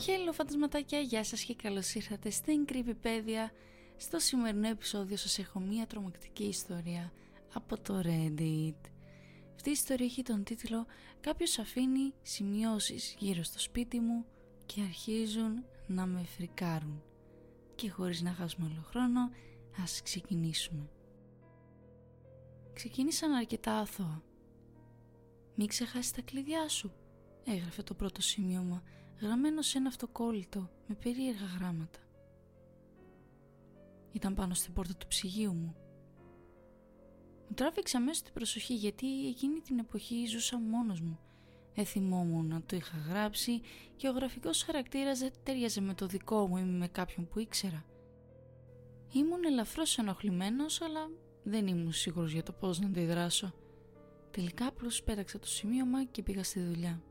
Χέλο φαντασματάκια, γεια σας και καλώς ήρθατε στην Creepypedia. Στο σημερινό επεισόδιο σας έχω μία τρομακτική ιστορία από το Reddit. Αυτή η ιστορία έχει τον τίτλο «Κάποιος αφήνει σημειώσεις γύρω στο σπίτι μου και αρχίζουν να με φρικάρουν». Και χωρίς να χάσουμε άλλο χρόνο, ας ξεκινήσουμε. Ξεκίνησαν αρκετά αθώα. «Μην ξεχάσεις τα κλειδιά σου», έγραφε το πρώτο σημείωμα γραμμένο σε ένα αυτοκόλλητο με περίεργα γράμματα. Ήταν πάνω στην πόρτα του ψυγείου μου. Μου τράβηξε αμέσως την προσοχή γιατί εκείνη την εποχή ζούσα μόνος μου. Δεν θυμόμουν να το είχα γράψει και ο γραφικός χαρακτήρας δεν τέριαζε με το δικό μου ή με κάποιον που ήξερα. Ήμουν ελαφρώς ενοχλημένος αλλά δεν ήμουν σίγουρος για το πώς να αντιδράσω. Τελικά απλώς πέταξα το σημείωμα και πήγα στη δουλειά.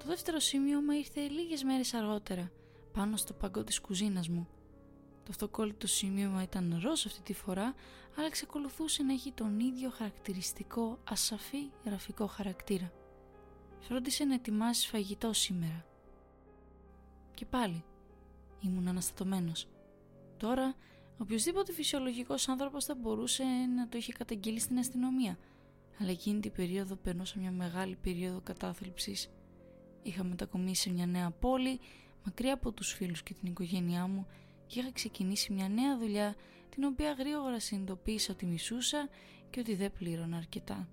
Το δεύτερο σημείωμα ήρθε λίγες μέρες αργότερα, πάνω στο παγκό της κουζίνας μου. Το αυτοκόλλητο σημείωμα ήταν ροζ αυτή τη φορά, αλλά εξακολουθούσε να έχει τον ίδιο χαρακτηριστικό ασαφή γραφικό χαρακτήρα. Φρόντισε να ετοιμάσει φαγητό σήμερα. Και πάλι ήμουν αναστατωμένος. Τώρα, οποιοδήποτε φυσιολογικός άνθρωπος θα μπορούσε να το είχε καταγγείλει στην αστυνομία, αλλά εκείνη την περίοδο περνούσα μια μεγάλη περίοδο κατάθλιψης Είχα μετακομίσει σε μια νέα πόλη, μακριά από τους φίλους και την οικογένειά μου και είχα ξεκινήσει μια νέα δουλειά την οποία γρήγορα συνειδητοποίησα ότι μισούσα και ότι δεν πλήρωνα αρκετά.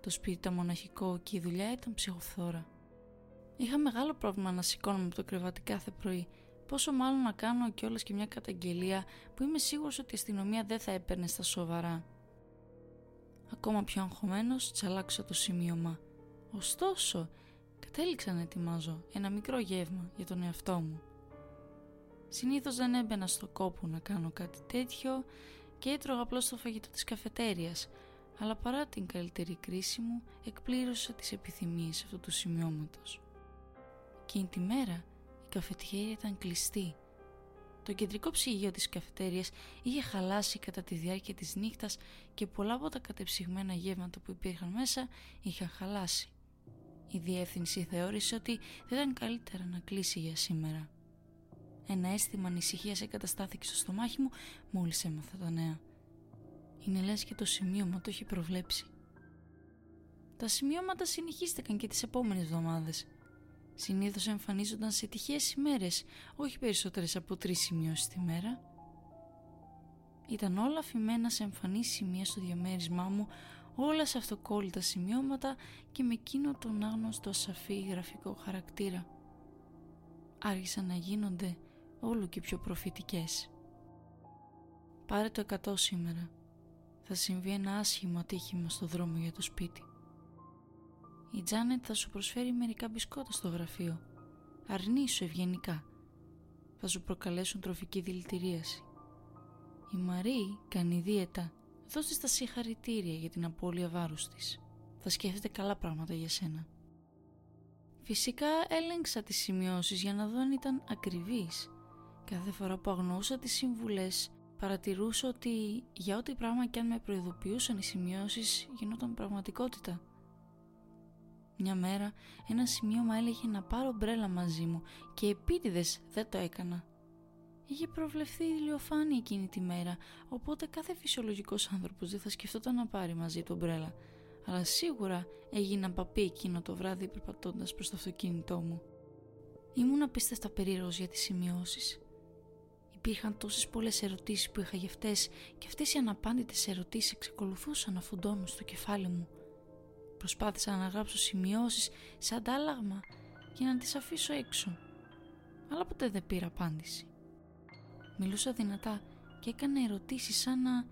Το σπίτι ήταν μοναχικό και η δουλειά ήταν ψυχοφθόρα. Είχα μεγάλο πρόβλημα να σηκώνομαι από το κρεβάτι κάθε πρωί, πόσο μάλλον να κάνω κιόλας και μια καταγγελία που είμαι σίγουρος ότι η αστυνομία δεν θα έπαιρνε στα σοβαρά. Ακόμα πιο αγχωμένος τσαλάξα το σημείωμα. Ωστόσο, Κατέληξα να ετοιμάζω ένα μικρό γεύμα για τον εαυτό μου. Συνήθως δεν έμπαινα στο κόπο να κάνω κάτι τέτοιο και έτρωγα απλώς το φαγητό της καφετέριας, αλλά παρά την καλύτερη κρίση μου εκπλήρωσα τις επιθυμίες αυτού του σημειώματος. Εκείνη τη μέρα η καφετέρια ήταν κλειστή. Το κεντρικό ψυγείο της καφετέριας είχε χαλάσει κατά τη διάρκεια της νύχτας και πολλά από τα κατεψυγμένα γεύματα που υπήρχαν μέσα είχαν χαλάσει. Η διεύθυνση θεώρησε ότι δεν ήταν καλύτερα να κλείσει για σήμερα. Ένα αίσθημα ανησυχίας εγκαταστάθηκε στο στομάχι μου μόλις έμαθα τα νέα. Είναι λες και το σημείωμα το έχει προβλέψει. Τα σημειώματα συνεχίστηκαν και τις επόμενες εβδομάδες. Συνήθως εμφανίζονταν σε τυχαίες ημέρες, όχι περισσότερες από τρεις σημειώσεις τη μέρα. Ήταν όλα αφημένα σε εμφανή σημεία στο διαμέρισμά μου όλα σε αυτοκόλλητα σημειώματα και με εκείνο τον άγνωστο σαφή γραφικό χαρακτήρα. Άρχισαν να γίνονται όλο και πιο προφητικές. Πάρε το εκατό σήμερα. Θα συμβεί ένα άσχημο ατύχημα στο δρόμο για το σπίτι. Η Τζάνετ θα σου προσφέρει μερικά μπισκότα στο γραφείο. Αρνήσου ευγενικά. Θα σου προκαλέσουν τροφική δηλητηρίαση. Η Μαρή κάνει δίαιτα δώστε τα συγχαρητήρια για την απώλεια βάρους της. Θα σκέφτεται καλά πράγματα για σένα. Φυσικά έλεγξα τις σημειώσεις για να δω αν ήταν ακριβείς. Κάθε φορά που αγνώσα τις συμβουλές παρατηρούσα ότι για ό,τι πράγμα και αν με προειδοποιούσαν οι σημειώσεις γινόταν πραγματικότητα. Μια μέρα ένα σημείωμα έλεγε να πάρω μπρέλα μαζί μου και επίτηδες δεν το έκανα. Είχε προβλεφθεί η ηλιοφάνεια εκείνη τη μέρα, οπότε κάθε φυσιολογικός άνθρωπος δεν θα σκεφτόταν να πάρει μαζί του ομπρέλα. Αλλά σίγουρα έγινα παπί εκείνο το βράδυ περπατώντας προς το αυτοκίνητό μου. Ήμουν απίστευτα περίεργος για τις σημειώσεις. Υπήρχαν τόσες πολλές ερωτήσεις που είχα για αυτές και αυτές οι αναπάντητες ερωτήσεις εξακολουθούσαν να φουντώνουν στο κεφάλι μου. Προσπάθησα να γράψω σημειώσεις σε αντάλλαγμα και να τις αφήσω έξω. Αλλά ποτέ δεν πήρα απάντηση. Μιλούσα δυνατά και έκανα ερωτήσεις σαν να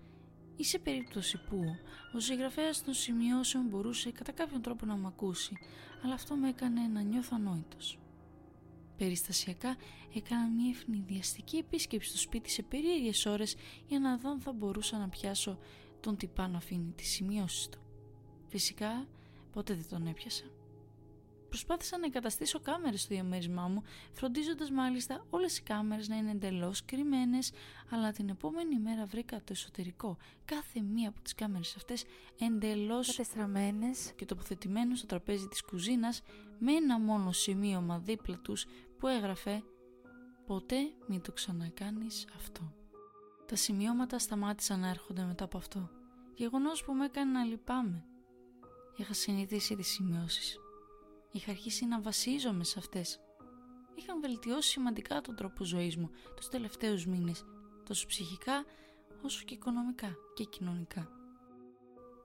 ή σε περίπτωση που ο συγγραφέας των σημειώσεων μπορούσε κατά κάποιον τρόπο να μ' ακούσει, αλλά αυτό με έκανε να νιώθω ανόητος. Περιστασιακά έκανα μια ευνηδιαστική επίσκεψη στο σπίτι σε περίεργες ώρες για να δω αν θα μπορούσα να πιάσω τον τυπά να αφήνει τις σημειώσεις του. Φυσικά ποτέ δεν τον έπιασα. Προσπάθησα να εγκαταστήσω κάμερες στο διαμέρισμά μου, φροντίζοντας μάλιστα όλες οι κάμερες να είναι εντελώς κρυμμένες, αλλά την επόμενη μέρα βρήκα το εσωτερικό, κάθε μία από τις κάμερες αυτές εντελώς κατεστραμμένες και τοποθετημένο στο τραπέζι της κουζίνας με ένα μόνο σημείωμα δίπλα τους που έγραφε «Ποτέ μην το ξανακάνεις αυτό». Τα σημειώματα σταμάτησαν να έρχονται μετά από αυτό, γεγονός που με έκανε να λυπάμαι. Είχα συνηθίσει τις σημειώσεις Είχα αρχίσει να βασίζομαι σε αυτές. Είχαν βελτιώσει σημαντικά τον τρόπο ζωής μου τους τελευταίους μήνες, τόσο ψυχικά όσο και οικονομικά και κοινωνικά.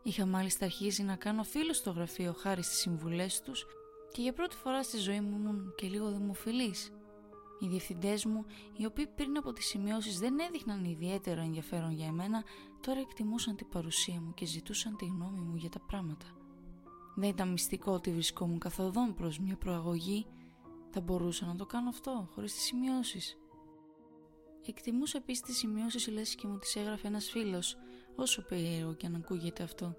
Είχα μάλιστα αρχίσει να κάνω φίλους στο γραφείο χάρη στις συμβουλές τους και για πρώτη φορά στη ζωή μου ήμουν και λίγο δημοφιλής. Οι διευθυντές μου, οι οποίοι πριν από τις σημειώσεις δεν έδειχναν ιδιαίτερο ενδιαφέρον για εμένα, τώρα εκτιμούσαν την παρουσία μου και ζητούσαν τη γνώμη μου για τα πράγματα. Δεν ήταν μυστικό ότι βρισκόμουν καθοδόν προς μια προαγωγή. Θα μπορούσα να το κάνω αυτό, χωρίς τις σημειώσεις. Εκτιμούσα επίσης τις σημειώσεις λες και μου τις έγραφε ένας φίλος, όσο περίεργο και αν ακούγεται αυτό.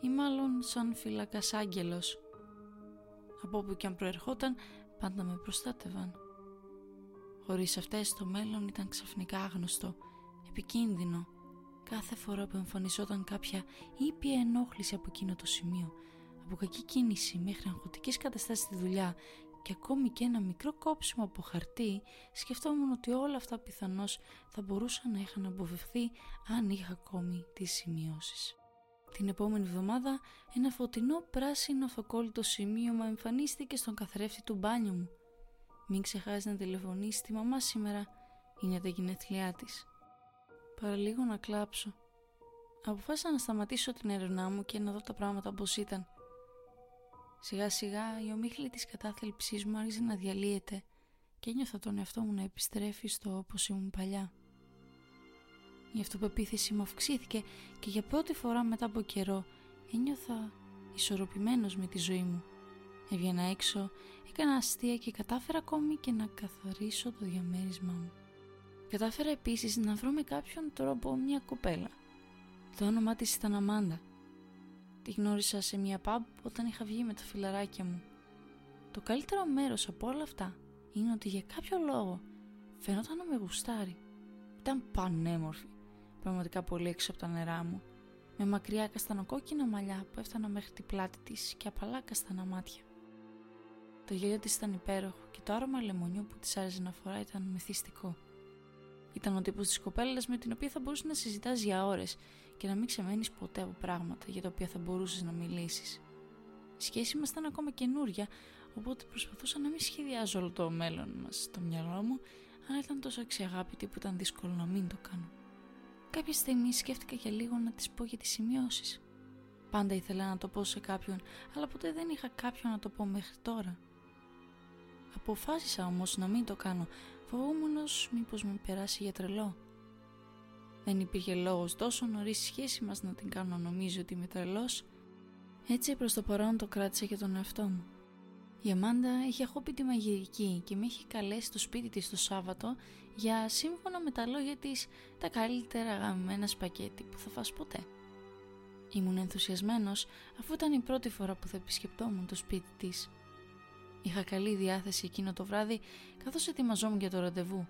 Ή μάλλον σαν φύλακας άγγελος. Από όπου και αν προερχόταν, πάντα με προστάτευαν. Χωρίς αυτές το μέλλον ήταν ξαφνικά άγνωστο, επικίνδυνο. Κάθε φορά που εμφανιζόταν κάποια ήπια ενόχληση από εκείνο το σημείο, από κακή κίνηση μέχρι αγχωτικές καταστάσεις στη δουλειά και ακόμη και ένα μικρό κόψιμο από χαρτί, σκεφτόμουν ότι όλα αυτά πιθανώς θα μπορούσαν να είχαν αποφευθεί αν είχα ακόμη τις σημειώσεις. Την επόμενη εβδομάδα ένα φωτεινό πράσινο αυτοκόλλητο σημείωμα εμφανίστηκε στον καθρέφτη του μπάνιου μου. Μην ξεχάσεις να τηλεφωνήσεις τη μαμά σήμερα, είναι τα γενέθλιά της. Παραλίγο να κλάψω. Αποφάσισα να σταματήσω την έρευνά μου και να δω τα πράγματα όπως ήταν. Σιγά σιγά η ομίχλη της κατάθλιψής μου άρχισε να διαλύεται και ένιωθα τον εαυτό μου να επιστρέφει στο όπως ήμουν παλιά. Η αυτοπεποίθηση μου αυξήθηκε και για πρώτη φορά μετά από καιρό ένιωθα ισορροπημένος με τη ζωή μου. Έβγαινα έξω, έκανα αστεία και κατάφερα ακόμη και να καθαρίσω το διαμέρισμά μου. Κατάφερα επίσης να βρω με κάποιον τρόπο μια κοπέλα. Το όνομά της ήταν Αμάντα Τη γνώρισα σε μια pub όταν είχα βγει με τα φιλαράκια μου. Το καλύτερο μέρος από όλα αυτά είναι ότι για κάποιο λόγο φαινόταν να με γουστάρει. Ήταν πανέμορφη, πραγματικά πολύ έξω από τα νερά μου, με μακριά καστανοκόκκινα μαλλιά που έφτανα μέχρι την πλάτη της και απαλά καστανά μάτια. Το γέλιο της ήταν υπέροχο και το άρωμα λεμονιού που της άρεσε να φορά ήταν μεθυστικό. Ήταν ο τύπος της κοπέλας με την οποία θα μπορούσε να συζητάς για ώρες και να μην ξεμένεις ποτέ από πράγματα για τα οποία θα μπορούσες να μιλήσεις. Η σχέση μας ήταν ακόμα καινούρια, οπότε προσπαθούσα να μην σχεδιάζω όλο το μέλλον μας στο μυαλό μου, αλλά ήταν τόσο αξιαγάπητη που ήταν δύσκολο να μην το κάνω. Κάποια στιγμή σκέφτηκα για λίγο να της πω για τις σημειώσεις. Πάντα ήθελα να το πω σε κάποιον, αλλά ποτέ δεν είχα κάποιον να το πω μέχρι τώρα. Αποφάσισα όμως να μην το κάνω, φοβούμενος μήπως με περάσει για τρελό. Δεν υπήρχε λόγος τόσο νωρίς σχέση μας να την κάνω νομίζω ότι είμαι τρελός. Έτσι προς το παρόν το κράτησα για τον εαυτό μου. Η Αμάντα είχε τη μαγειρική και με είχε καλέσει στο σπίτι της το Σάββατο για σύμφωνα με τα λόγια της τα καλύτερα αγαπημένα σπακέτι που θα φας ποτέ. Ήμουν ενθουσιασμένος αφού ήταν η πρώτη φορά που θα επισκεπτόμουν το σπίτι της. Είχα καλή διάθεση εκείνο το βράδυ καθώς ετοιμαζόμουν για το ραντεβού.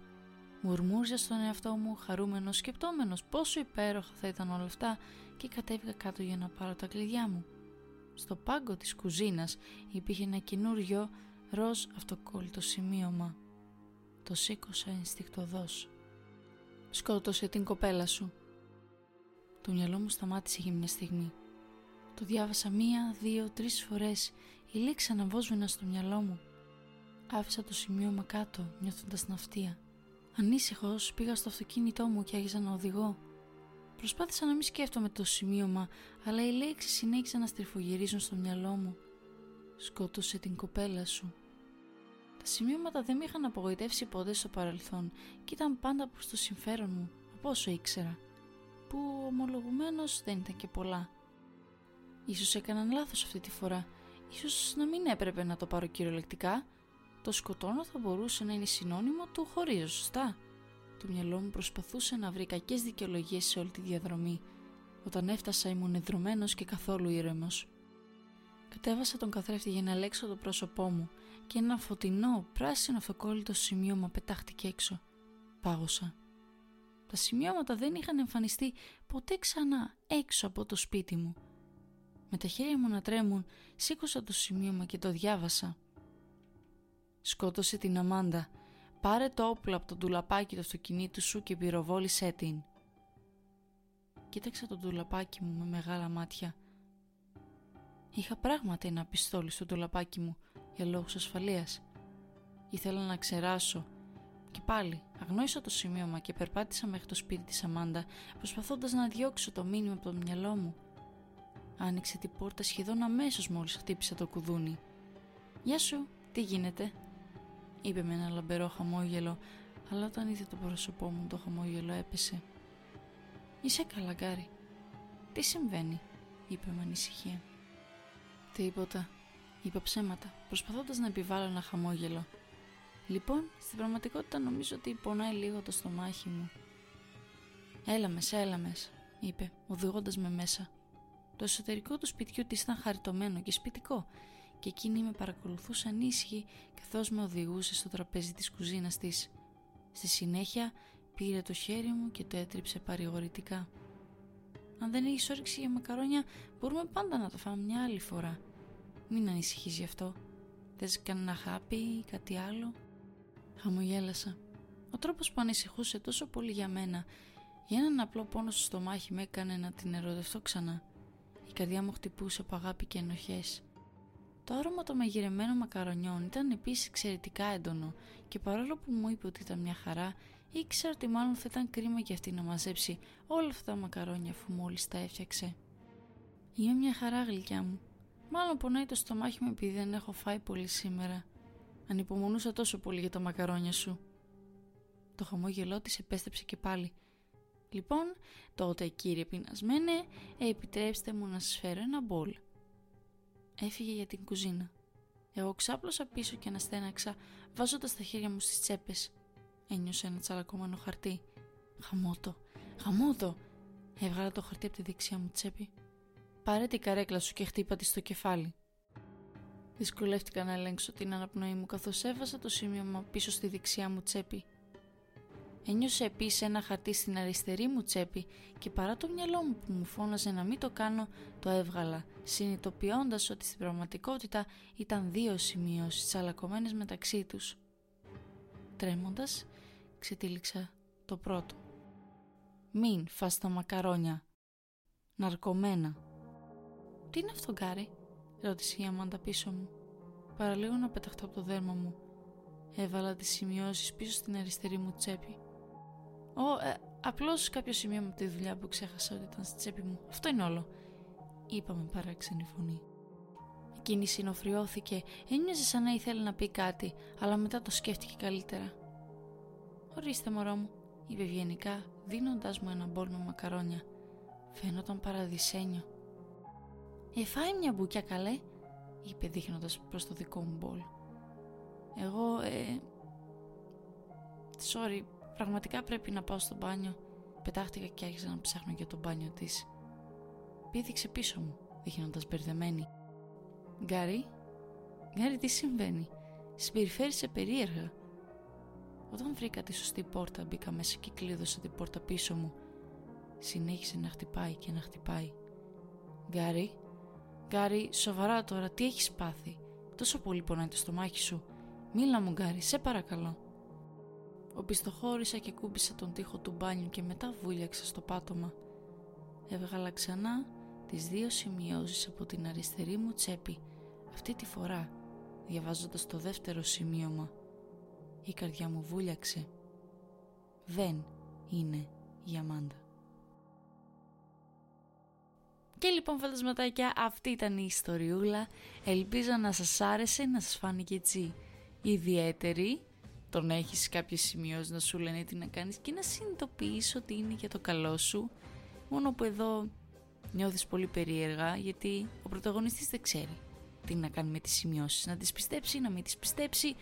Μουρμούριζα στον εαυτό μου, χαρούμενος, σκεπτόμενος πόσο υπέροχα θα ήταν όλα αυτά και κατέβηκα κάτω για να πάρω τα κλειδιά μου. Στο πάγκο της κουζίνας υπήρχε ένα καινούριο ροζ αυτοκόλλητο σημείωμα. Το σήκωσα ενστικτοδός. Σκότωσε την κοπέλα σου. Το μυαλό μου σταμάτησε για μια στιγμή. Το διάβασα μία, δύο, τρεις φορές. Η λέξη αναβόσβηνα στο μυαλό μου. Άφησα το σημείωμα κάτω, νιώθοντας ναυτία. Ανήσυχος πήγα στο αυτοκίνητό μου και άρχισα να οδηγώ. Προσπάθησα να μην σκέφτομαι το σημείωμα, αλλά οι λέξεις συνέχισαν να στριφογυρίζουν στο μυαλό μου. Σκότωσε την κοπέλα σου. Τα σημείωματα δεν με είχαν απογοητεύσει ποτέ στο παρελθόν και ήταν πάντα προς το συμφέρον μου, από όσο ήξερα, που ομολογουμένως δεν ήταν και πολλά. Ίσως έκαναν λάθος αυτή τη φορά. Ίσως να μην έπρεπε να το πάρω κυριολεκτικά. Το σκοτώνω θα μπορούσε να είναι συνώνυμο του χωρίζω, σωστά; Το μυαλό μου προσπαθούσε να βρει κακές δικαιολογίες σε όλη τη διαδρομή. Όταν έφτασα ήμουν εδρωμένος και καθόλου ήρεμος. Κατέβασα τον καθρέφτη για να ελέξω το πρόσωπό μου και ένα φωτεινό πράσινο αυτοκόλλητο σημείωμα πετάχτηκε έξω. Πάγωσα. Τα σημειώματα δεν είχαν εμφανιστεί ποτέ ξανά έξω από το σπίτι μου. Με τα χέρια μου να τρέμουν, σήκωσα το σημείωμα και το διάβασα. Σκότωσε την Αμάντα. Πάρε το όπλο από το ντουλαπάκι του αυτοκινήτου σου και πυροβόλησέ την. Κοίταξα το ντουλαπάκι μου με μεγάλα μάτια. Είχα πράγματι ένα πιστόλι στο ντουλαπάκι μου για λόγους ασφαλείας. Ήθελα να ξεράσω και πάλι αγνόησα το σημείωμα και περπάτησα μέχρι το σπίτι της Αμάντα προσπαθώντας να διώξω το μήνυμα από το μυαλό μου. Άνοιξε την πόρτα σχεδόν αμέσως μόλις χτύπησα το κουδούνι. «Γεια σου, τι γίνεται» είπε με ένα λαμπερό χαμόγελο αλλά όταν είδε το πρόσωπό μου το χαμόγελο έπεσε. «Είσαι καλά Γκάρι». «Τι συμβαίνει» είπε με ανησυχία. «Τίποτα» είπα ψέματα προσπαθώντας να επιβάλλω ένα χαμόγελο Λοιπόν, στην πραγματικότητα νομίζω ότι πονάει λίγο το στομάχι μου. Έλα μέσα, έλα μέσα, είπε, οδηγώντας με μέσα. Το εσωτερικό του σπιτιού της ήταν χαριτωμένο και σπιτικό, και εκείνη με παρακολουθούσε ανήσυχη καθώς με οδηγούσε στο τραπέζι της κουζίνας της. Στη συνέχεια πήρε το χέρι μου και το έτριψε παρηγορητικά. Αν δεν έχεις όρεξη για μακαρόνια, μπορούμε πάντα να τα φάμε μια άλλη φορά. Μην ανησυχείς γι' αυτό. Θες κανένα χάπι ή κάτι άλλο; Χαμογέλασα. Ο τρόπος που ανησυχούσε τόσο πολύ για μένα, για έναν απλό πόνο στο στομάχι με έκανε να την ερωτευτώ ξανά. Η καρδιά μου χτυπούσε από αγάπη και ενοχές. Το άρωμα των μαγειρεμένων μακαρονιών ήταν επίσης εξαιρετικά έντονο και παρόλο που μου είπε ότι ήταν μια χαρά, ήξερα ότι μάλλον θα ήταν κρίμα για αυτή να μαζέψει όλα αυτά τα μακαρόνια αφού μόλις τα έφτιαξε. Είμαι μια χαρά γλυκιά μου. Μάλλον πονάει το στομάχι μου επειδή δεν έχω φάει πολύ σήμερα. Ανυπομονούσα τόσο πολύ για τα μακαρόνια σου. Το χαμόγελό της επέστρεψε και πάλι. Λοιπόν, τότε κύριε πεινασμένε, επιτρέψτε μου να σας φέρω ένα μπολ. Έφυγε για την κουζίνα. Εγώ ξάπλωσα πίσω και αναστέναξα, βάζοντας τα χέρια μου στις τσέπες. Ένιωσα ένα τσαλακωμένο χαρτί. Χαμότο, χαμότο. Έβγαλα το χαρτί από τη δεξιά μου τσέπη. Πάρε την καρέκλα σου και χτύπα της στο κεφάλι. Δυσκολεύτηκα να ελέγξω την αναπνοή μου καθώς έβαζα το σημείωμα πίσω στη δεξιά μου τσέπη. Ένιωσε επίσης ένα χαρτί στην αριστερή μου τσέπη και παρά το μυαλό μου που μου φώναζε να μην το κάνω, το έβγαλα, συνειδητοποιώντας ότι στην πραγματικότητα ήταν δύο σημειώσεις τσαλακωμένες μεταξύ τους. Τρέμοντας, ξετύλιξα το πρώτο. «Μην φας τα μακαρόνια. Ναρκωμένα». «Τι είναι αυτό, Γκάρι» ρώτησε η Αμάντα πίσω μου. Παραλίγο να πεταχτώ από το δέρμα μου. Έβαλα τις σημειώσεις πίσω στην αριστερή μου τσέπη. Ω, ε, απλώς κάποιο σημείο από τη δουλειά που ξέχασα ότι ήταν στη τσέπη μου. Αυτό είναι όλο. Είπα με παράξενη φωνή. Εκείνη συνοφριώθηκε, ένιωσε σαν να ήθελε να πει κάτι, αλλά μετά το σκέφτηκε καλύτερα. Ορίστε μωρό μου, είπε ευγενικά, δίνοντάς μου ένα μπολ με μακαρόνια. Φαίνονταν παραδεισένιο. «Εφάει μια μπουκιά καλέ», είπε δείχνοντας προς το δικό μου μπολ. Εγώ, ε... Sorry, πραγματικά πρέπει να πάω στο μπάνιο. Πετάχτηκα και άρχισα να ψάχνω για το μπάνιο της. Πήδηξε πίσω μου, δείχνοντας μπερδεμένη. Γκάρι, Γκάρι τι συμβαίνει, συμπεριφέρησε περίεργα. Όταν βρήκα τη σωστή πόρτα μπήκα μέσα και κλείδωσα την πόρτα πίσω μου. Συνέχισε να χτυπάει και να χτυπάει. Γκάρι, Γκάρι, σοβαρά τώρα, τι έχεις πάθει; Τόσο πολύ πονάει το στομάχι σου. Μίλα μου, Γκάρι, σε παρακαλώ. Οπισθοχώρησα και κούμπισα τον τοίχο του μπάνιου και μετά βούλιαξα στο πάτωμα. Έβγαλα ξανά τις δύο σημειώσεις από την αριστερή μου τσέπη, αυτή τη φορά, διαβάζοντας το δεύτερο σημείωμα. Η καρδιά μου βούλιαξε. Δεν είναι η Αμάντα. Και λοιπόν φαντασματάκια αυτή ήταν η ιστοριούλα Ελπίζω να σας άρεσε, να σας φάνηκε έτσι ιδιαίτερη Το να έχεις κάποιες σημειώσεις να σου λένε τι να κάνεις Και να συνειδητοποιείς ότι είναι για το καλό σου Μόνο που εδώ νιώθεις πολύ περίεργα Γιατί ο πρωταγωνιστής δεν ξέρει τι να κάνει με τις σημειώσεις Να τις πιστέψει, να μην τις πιστέψει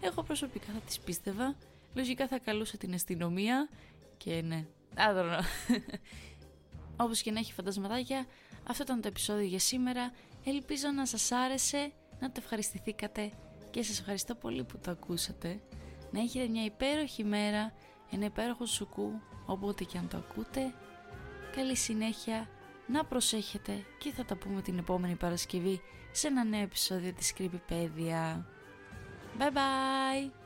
Εγώ προσωπικά θα τις πίστευα Λογικά θα καλούσα την αστυνομία Και ναι, I don't know. Όπως και να έχει φαντασματάκια, αυτό ήταν το επεισόδιο για σήμερα. Ελπίζω να σας άρεσε, να το ευχαριστηθήκατε και σας ευχαριστώ πολύ που το ακούσατε. Να έχετε μια υπέροχη μέρα, ένα υπέροχο σουκού, όποτε και αν το ακούτε. Καλή συνέχεια, να προσέχετε και θα τα πούμε την επόμενη Παρασκευή σε ένα νέο επεισόδιο της Creepypedia. Bye bye!